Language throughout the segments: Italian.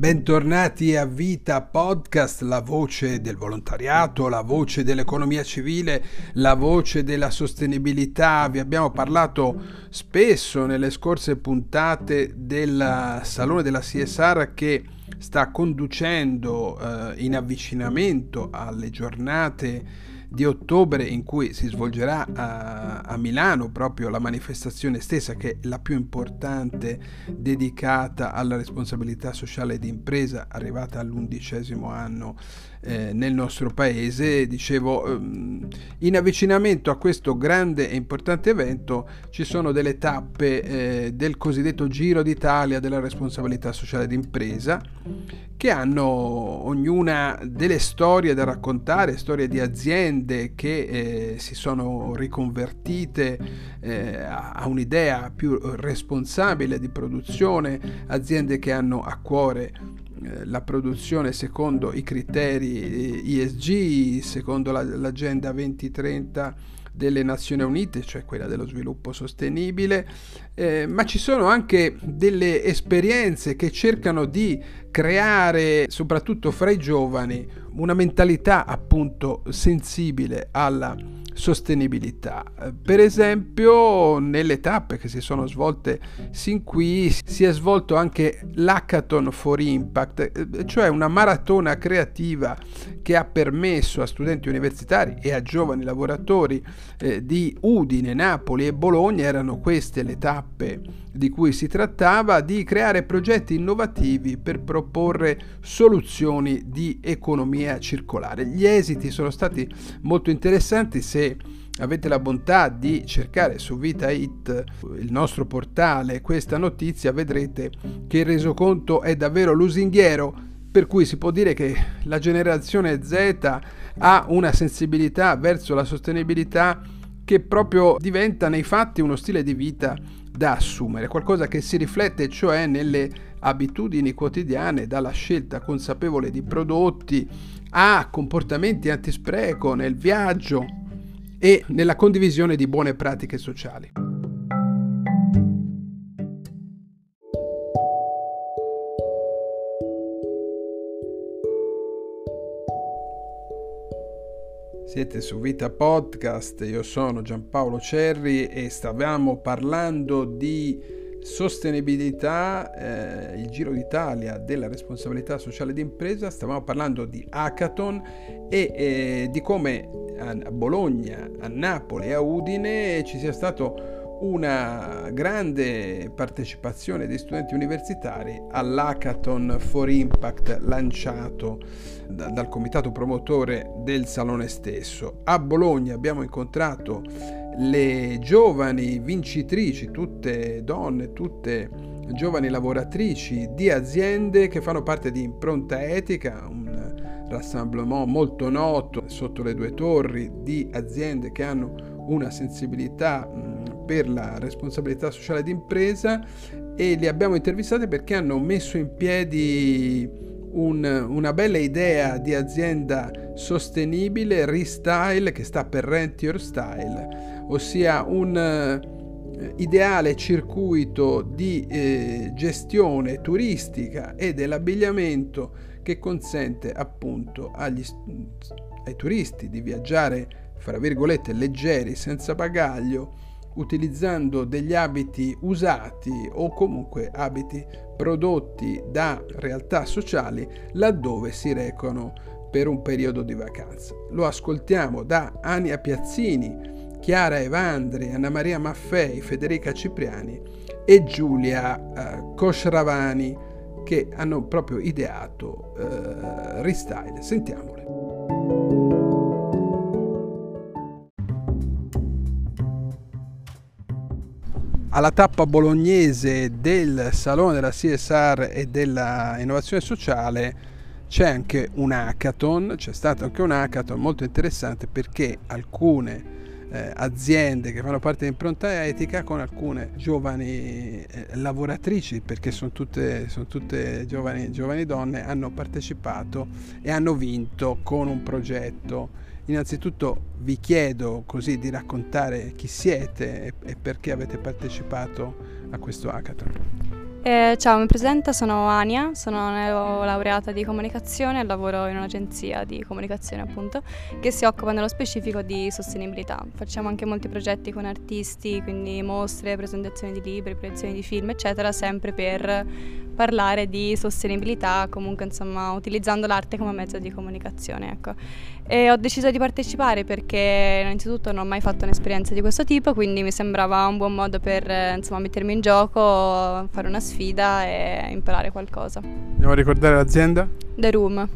Bentornati a Vita Podcast, la voce del volontariato, la voce dell'economia civile, la voce della sostenibilità. Vi abbiamo parlato spesso nelle scorse puntate del Salone della CSR che sta conducendo eh, in avvicinamento alle giornate di ottobre in cui si svolgerà a, a, Milano proprio la manifestazione stessa che è la più importante dedicata alla responsabilità sociale di impresa arrivata all'undicesimo anno eh, nel nostro paese. Dicevo, ehm, in avvicinamento a questo grande e importante evento ci sono delle tappe eh, del cosiddetto Giro d'Italia della responsabilità sociale d'impresa che hanno ognuna delle storie da raccontare, storie di aziende che eh, si sono riconvertite eh, a un'idea più responsabile di produzione, aziende che hanno a cuore eh, la produzione secondo i criteri ISG, secondo la, l'agenda 2030 delle Nazioni Unite, cioè quella dello sviluppo sostenibile, eh, ma ci sono anche delle esperienze che cercano di creare, soprattutto fra i giovani, una mentalità appunto sensibile alla sostenibilità. Per esempio, nelle tappe che si sono svolte sin qui si è svolto anche l'Hackathon for Impact, cioè una maratona creativa che ha permesso a studenti universitari e a giovani lavoratori eh, di Udine, Napoli e Bologna, erano queste le tappe di cui si trattava, di creare progetti innovativi per proporre soluzioni di economia circolare. Gli esiti sono stati molto interessanti se avete la bontà di cercare su VitaIt, il nostro portale, questa notizia, vedrete che il resoconto è davvero lusinghiero, per cui si può dire che la generazione Z ha una sensibilità verso la sostenibilità che proprio diventa nei fatti uno stile di vita da assumere, qualcosa che si riflette cioè nelle abitudini quotidiane, dalla scelta consapevole di prodotti a comportamenti antispreco nel viaggio e nella condivisione di buone pratiche sociali. Siete su Vita Podcast, io sono Giampaolo Cerri e stavamo parlando di sostenibilità, eh, il Giro d'Italia della responsabilità sociale d'impresa, stavamo parlando di hackathon e eh, di come a Bologna, a Napoli e a Udine ci sia stato una grande partecipazione di studenti universitari all'Hackathon for Impact lanciato da, dal comitato promotore del salone stesso. A Bologna abbiamo incontrato le giovani vincitrici, tutte donne, tutte giovani lavoratrici di aziende che fanno parte di Impronta Etica, un rassemblement molto noto sotto le due torri di aziende che hanno una sensibilità per la responsabilità sociale d'impresa e li abbiamo intervistate perché hanno messo in piedi un, una bella idea di azienda sostenibile, Restyle, che sta per Rent Your Style, ossia un eh, ideale circuito di eh, gestione turistica e dell'abbigliamento che consente appunto agli, ai turisti di viaggiare, fra virgolette, leggeri, senza bagaglio, utilizzando degli abiti usati o comunque abiti prodotti da realtà sociali laddove si recano per un periodo di vacanza. Lo ascoltiamo da Ania Piazzini, Chiara Evandri, Anna Maria Maffei, Federica Cipriani e Giulia eh, che hanno proprio ideato eh, Restyle. Sentiamole. Alla tappa bolognese del Salone della CSR e della innovazione sociale c'è anche un hackathon, c'è stato anche un hackathon molto interessante perché alcune eh, aziende che fanno parte di impronta etica con alcune giovani eh, lavoratrici, perché sono tutte, sono tutte giovani, giovani donne, hanno partecipato e hanno vinto con un progetto Innanzitutto vi chiedo così di raccontare chi siete e perché avete partecipato a questo hackathon. Eh, ciao, mi presento, sono Ania, sono laureata di comunicazione e lavoro in un'agenzia di comunicazione appunto che si occupa nello specifico di sostenibilità. Facciamo anche molti progetti con artisti, quindi mostre, presentazioni di libri, proiezioni di film, eccetera, sempre per parlare di sostenibilità, comunque insomma utilizzando l'arte come mezzo di comunicazione. Ecco. E ho deciso di partecipare perché innanzitutto non ho mai fatto un'esperienza di questo tipo, quindi mi sembrava un buon modo per insomma, mettermi in gioco, fare una sfida e imparare qualcosa. Andiamo a ricordare l'azienda? The Room.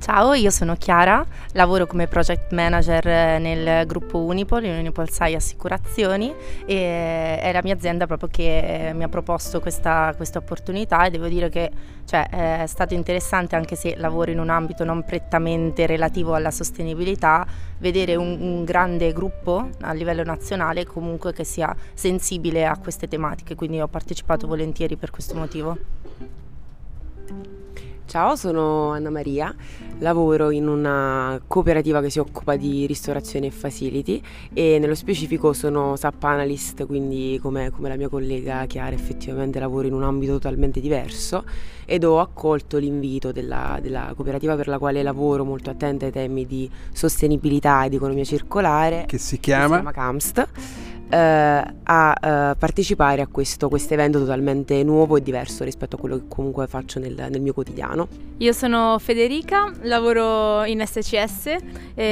Ciao, io sono Chiara, lavoro come project manager nel gruppo Unipol, in Unipol Sai Assicurazioni e è la mia azienda proprio che mi ha proposto questa, questa opportunità e devo dire che cioè, è stato interessante anche se lavoro in un ambito non prettamente relativo alla sostenibilità, vedere un, un grande gruppo a livello nazionale comunque che sia sensibile a queste tematiche, quindi ho partecipato volentieri per questo motivo. Ciao, sono Anna Maria, lavoro in una cooperativa che si occupa di ristorazione e facility e nello specifico sono SAP analyst, quindi come, come la mia collega Chiara effettivamente lavoro in un ambito totalmente diverso ed ho accolto l'invito della, della cooperativa per la quale lavoro molto attenta ai temi di sostenibilità ed economia circolare. Che si chiama? Che si chiama CAMST a eh, partecipare a questo evento totalmente nuovo e diverso rispetto a quello che comunque faccio nel, nel, mio quotidiano. Io sono Federica, lavoro in SCS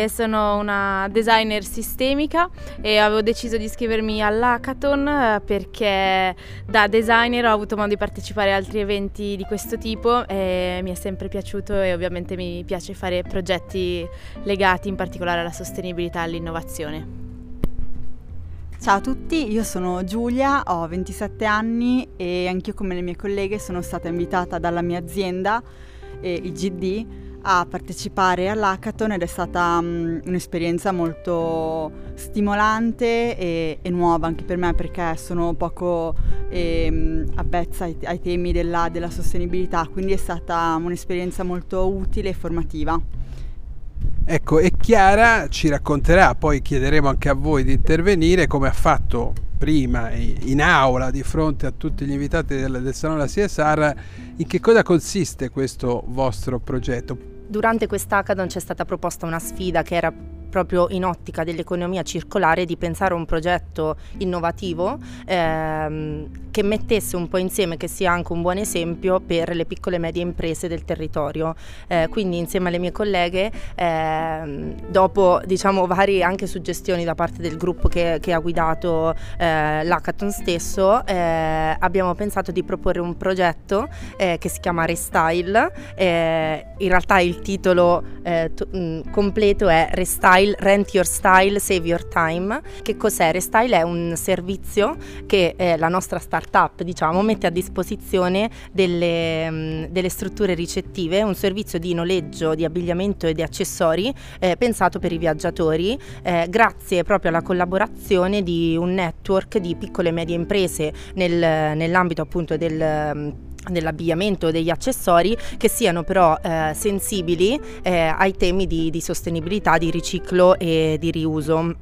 sono una designer sistemica e avevo deciso di iscrivermi all'hackathon eh, perché da designer ho avuto modo di partecipare a altri eventi di questo tipo e mi è sempre piaciuto e ovviamente mi piace fare progetti legati in particolare alla sostenibilità e all'innovazione. Ciao a tutti, io sono Giulia, ho 27 anni e anch'io come le mie colleghe sono stata invitata dalla mia azienda, eh, il a partecipare all'hackathon ed è stata um, un'esperienza molto stimolante e, e, nuova anche per me perché sono poco eh, avvezza ai, ai temi della, della sostenibilità, quindi è stata un'esperienza molto utile e formativa. Ecco, e Chiara ci racconterà, poi chiederemo anche a voi di intervenire come ha fatto prima in aula di fronte a tutti gli invitati del, del Salone della CSR, in che cosa consiste questo vostro progetto. Durante quest'Hackathon c'è stata proposta una sfida che era proprio in ottica dell'economia circolare di pensare a un progetto innovativo ehm, che mettesse un po' insieme, che sia anche un buon esempio per le piccole e medie imprese del territorio. Eh, quindi insieme alle mie colleghe, ehm, dopo diciamo varie anche suggestioni da parte del gruppo che, che ha guidato eh, l'hackathon stesso, eh, abbiamo pensato di proporre un progetto eh, che si chiama Restyle. Eh, in realtà il titolo eh, t- completo è Restyle Restyle, Rent Your Style, Save Your Time. Che cos'è? Restyle è un servizio che eh, la nostra startup diciamo, mette a disposizione delle, mh, mm, delle, strutture ricettive, un servizio di noleggio, di abbigliamento e di accessori eh, pensato per i viaggiatori, eh, grazie proprio alla collaborazione di un network di piccole e medie imprese nel, nell'ambito appunto del mm, dell'abbigliamento, degli accessori che siano però eh, sensibili eh, ai temi di, di, sostenibilità, di riciclo e di riuso.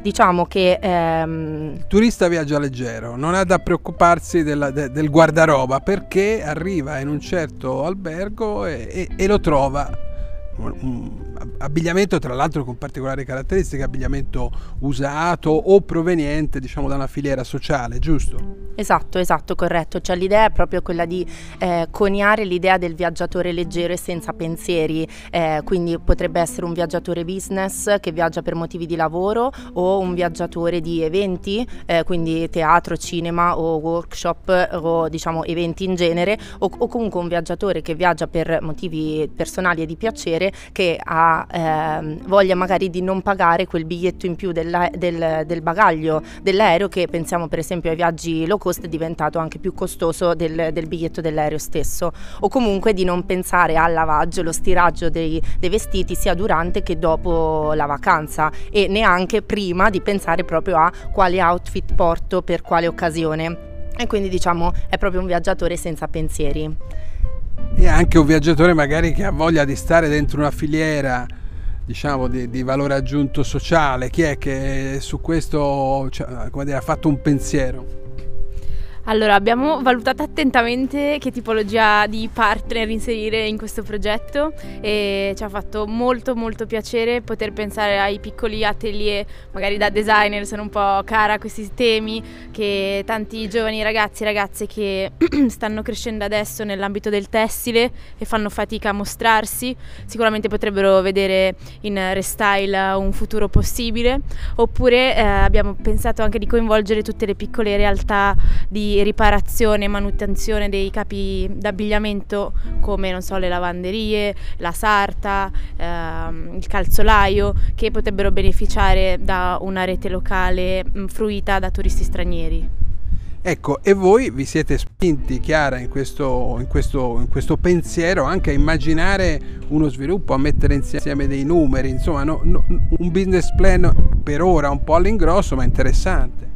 Diciamo che ehm... il turista viaggia leggero, non ha da preoccuparsi della, de, del guardaroba perché arriva in un certo albergo e, e, e lo trova abbigliamento tra l'altro con particolari caratteristiche, abbigliamento usato o proveniente diciamo da una filiera sociale, giusto? Esatto, esatto, corretto. Cioè l'idea è proprio quella di eh, coniare l'idea del viaggiatore leggero e senza pensieri, eh, quindi potrebbe essere un viaggiatore business che viaggia per motivi di lavoro o un viaggiatore di eventi, eh, quindi teatro, cinema o workshop o diciamo eventi in genere o, o comunque un viaggiatore che viaggia per motivi personali e di piacere che ha ehm, voglia magari di non pagare quel biglietto in più del, del, del bagaglio dell'aereo che pensiamo per esempio ai viaggi low cost è diventato anche più costoso del, del biglietto dell'aereo stesso o comunque di non pensare al lavaggio, lo stiraggio dei, dei vestiti sia durante che dopo la vacanza e neanche prima di pensare proprio a quale outfit porto per quale occasione. E quindi diciamo è proprio un viaggiatore senza pensieri. E anche un viaggiatore magari che ha voglia di stare dentro una filiera diciamo di, di valore aggiunto sociale. Chi è che su questo cioè, dire, ha fatto un pensiero? Allora, abbiamo valutato attentamente che tipologia di partner inserire in questo progetto e ci ha fatto molto molto piacere poter pensare ai piccoli atelier, magari da designer, sono un po' cara a questi temi, che tanti giovani ragazzi e ragazze che stanno crescendo adesso nell'ambito del tessile e fanno fatica a mostrarsi, sicuramente potrebbero vedere in Restyle un futuro possibile, oppure eh, abbiamo pensato anche di coinvolgere tutte le piccole realtà di riparazione e manutenzione dei capi d'abbigliamento come so, le lavanderie, la sarta, ehm, il calzolaio che potrebbero beneficiare da una rete locale fruita da turisti stranieri. Ecco, e voi vi siete spinti, Chiara, in questo, in, questo, in questo, pensiero anche a immaginare uno sviluppo, a mettere insieme dei numeri, insomma, no, no, un business plan per ora un po' all'ingrosso, ma interessante.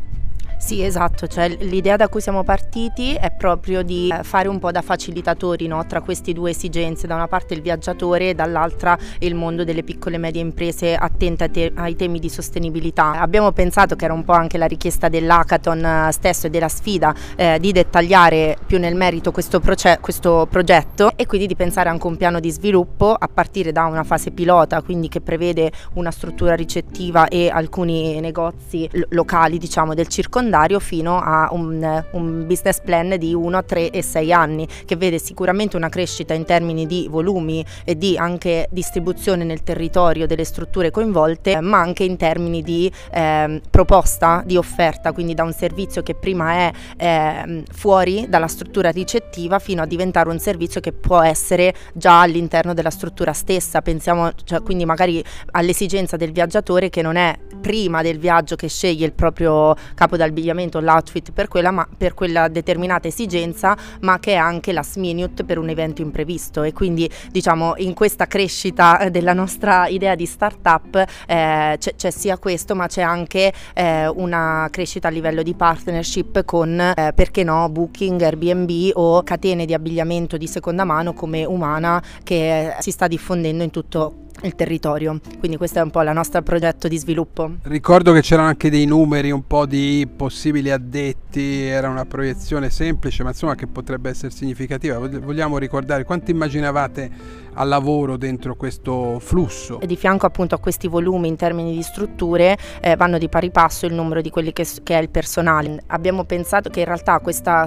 Sì, esatto, cioè l'idea da cui siamo partiti è proprio di eh, fare un po' da facilitatori no? tra queste due esigenze, da una parte il viaggiatore e dall'altra il mondo delle piccole e medie imprese attente te- ai temi di sostenibilità. Abbiamo pensato che era un po' anche la richiesta dell'hackathon eh, stesso e della sfida eh, di dettagliare più nel merito questo, proce- questo progetto e quindi di pensare anche a un piano di sviluppo a partire da una fase pilota, quindi che prevede una struttura ricettiva e alcuni negozi lo- locali diciamo del circondario calendario fino a un, un, business plan di 1, 3 e 6 anni che vede sicuramente una crescita in termini di volumi e di anche distribuzione nel territorio delle strutture coinvolte ma anche in termini di eh, proposta di offerta quindi da un servizio che prima è eh, fuori dalla struttura ricettiva fino a diventare un servizio che può essere già all'interno della struttura stessa. Pensiamo cioè, quindi magari all'esigenza del viaggiatore che non è prima del viaggio che sceglie il proprio capo d'abbigliamento l'abbigliamento, l'outfit per quella, per quella determinata esigenza, ma che è anche last minute per un evento imprevisto. E quindi diciamo in questa crescita della nostra idea di startup eh, c'è, c'è, sia questo, ma c'è anche eh, una crescita a livello di partnership con, eh, perché no, Booking, Airbnb o catene di abbigliamento di seconda mano come Umana che si sta diffondendo in tutto il territorio. Quindi questo è un po' il nostro progetto di sviluppo. Ricordo che c'erano anche dei numeri, un po' di possibili addetti, era una proiezione semplice, ma insomma che potrebbe essere significativa. Vogliamo ricordare quanto immaginavate al lavoro dentro questo flusso. E di fianco appunto a questi volumi in termini di strutture eh, vanno di pari passo il numero di quelli che, che, è il personale. Abbiamo pensato che in realtà questa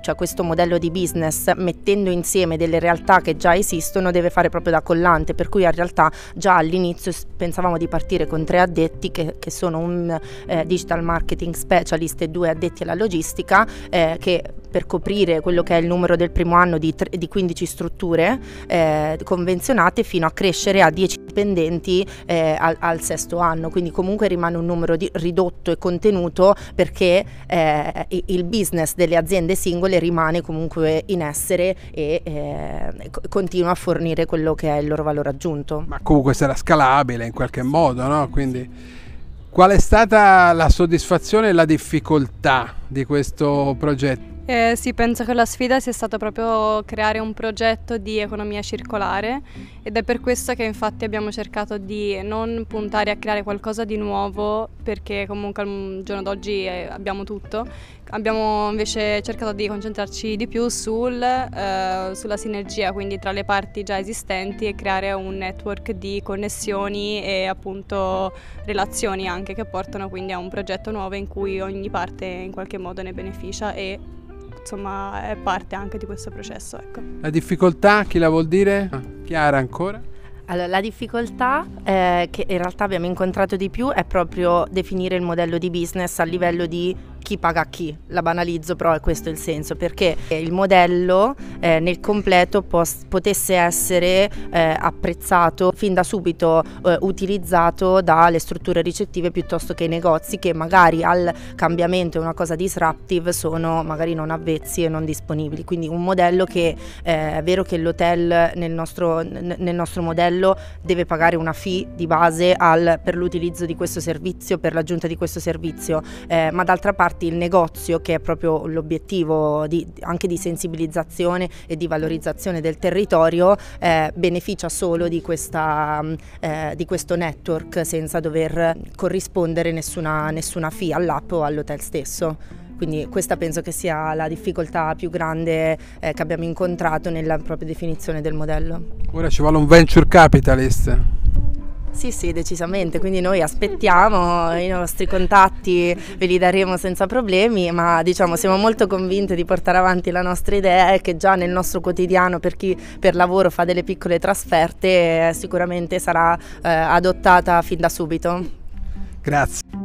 cioè questo modello di business mettendo insieme delle realtà che già esistono deve fare proprio da collante, per cui in realtà già all'inizio pensavamo di partire con tre addetti che, che sono un eh, digital marketing specialist e due addetti alla logistica eh, che per coprire quello che è il numero del primo anno di, tre, di 15 strutture eh, convenzionate fino a crescere a 10 dipendenti eh, al, al, sesto anno, quindi comunque rimane un numero di, ridotto e contenuto perché eh, il business delle aziende singole rimane comunque in essere e eh, continua a fornire quello che è il loro valore aggiunto. Ma comunque sarà scalabile in qualche modo, no? Quindi qual è stata la soddisfazione e la difficoltà di questo progetto? Eh, sì, penso che la sfida sia stata proprio creare un progetto di economia circolare ed è per questo che infatti abbiamo cercato di non puntare a creare qualcosa di nuovo perché comunque al giorno d'oggi eh, abbiamo tutto, abbiamo invece cercato di concentrarci di più sul, eh, sulla sinergia, quindi tra le parti già esistenti e creare un network di connessioni e appunto relazioni anche che portano quindi a un progetto nuovo in cui ogni parte in qualche modo ne beneficia e insomma è parte anche di questo processo. Ecco. La difficoltà chi la vuol dire? Ah, Chiara ancora? Allora, la difficoltà eh, che in realtà abbiamo incontrato di più è proprio definire il modello di business a livello di chi paga chi, la banalizzo però è questo il senso, perché il modello eh, nel completo pos- potesse essere eh, apprezzato fin da subito, eh, utilizzato dalle strutture ricettive piuttosto che i negozi che magari al cambiamento e una cosa disruptive sono magari non avvezzi e non disponibili. Quindi un modello che eh, è vero che l'hotel nel nostro, n- nel nostro modello deve pagare una fee di base al, per l'utilizzo di questo servizio, per l'aggiunta di questo servizio, eh, ma d'altra parte il negozio, che è proprio l'obiettivo di, anche di sensibilizzazione e di valorizzazione del territorio, eh, beneficia solo di, questa, eh, di, questo network senza dover corrispondere nessuna, nessuna fee all'app o all'hotel stesso. Quindi questa penso che sia la difficoltà più grande eh, che abbiamo incontrato nella propria definizione del modello. Ora ci vuole un venture capitalist. Sì, sì, decisamente, quindi noi aspettiamo i nostri contatti, ve li daremo senza problemi, ma diciamo siamo molto convinte di portare avanti la nostra idea e che già nel nostro quotidiano per chi per lavoro fa delle piccole trasferte sicuramente sarà eh, adottata fin da subito. Grazie.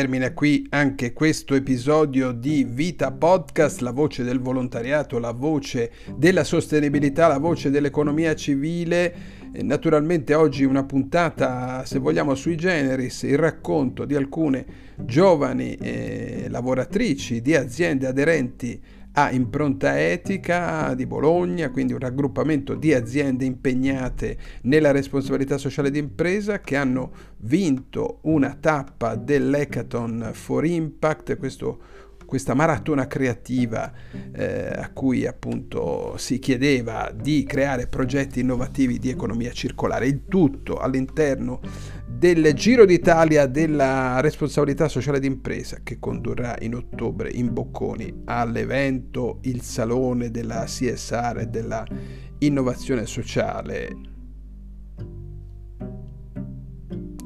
Termina qui anche questo episodio di Vita Podcast, la voce del volontariato, la voce della sostenibilità, la voce dell'economia civile. Naturalmente oggi una puntata, se vogliamo, sui generis, il racconto di alcune giovani eh, lavoratrici di aziende aderenti a Impronta Etica di Bologna, quindi un raggruppamento di aziende impegnate nella responsabilità sociale d'impresa che hanno vinto una tappa dell'Hackathon for Impact, questo questa maratona creativa eh, a cui appunto si chiedeva di creare progetti innovativi di economia circolare, il tutto all'interno del Giro d'Italia della responsabilità sociale d'impresa che condurrà in ottobre in Bocconi all'evento il salone della CSR e della innovazione sociale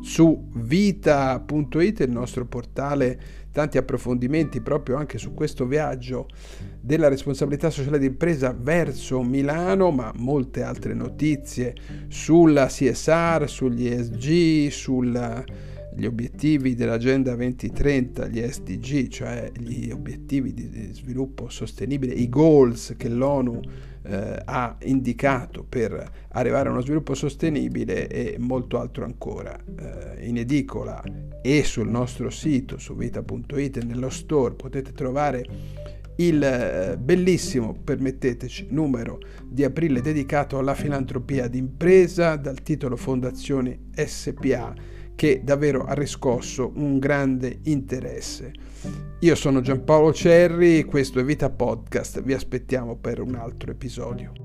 su vita.it il nostro portale tanti approfondimenti proprio anche su questo viaggio della responsabilità sociale d'impresa verso Milano, ma molte altre notizie sulla CSR, sugli ESG, sugli obiettivi dell'Agenda 2030, gli SDG, cioè gli obiettivi di sviluppo sostenibile, i goals che l'ONU eh, ha indicato per arrivare a uno sviluppo sostenibile e molto altro ancora. Eh, in edicola e sul nostro sito su vita.it nello store potete trovare il eh, bellissimo, permetteteci, numero di aprile dedicato alla filantropia d'impresa dal titolo Fondazione SPA che davvero ha riscosso un grande interesse. Io sono Giampaolo Cerri, questo è Vita Podcast, vi aspettiamo per un altro episodio.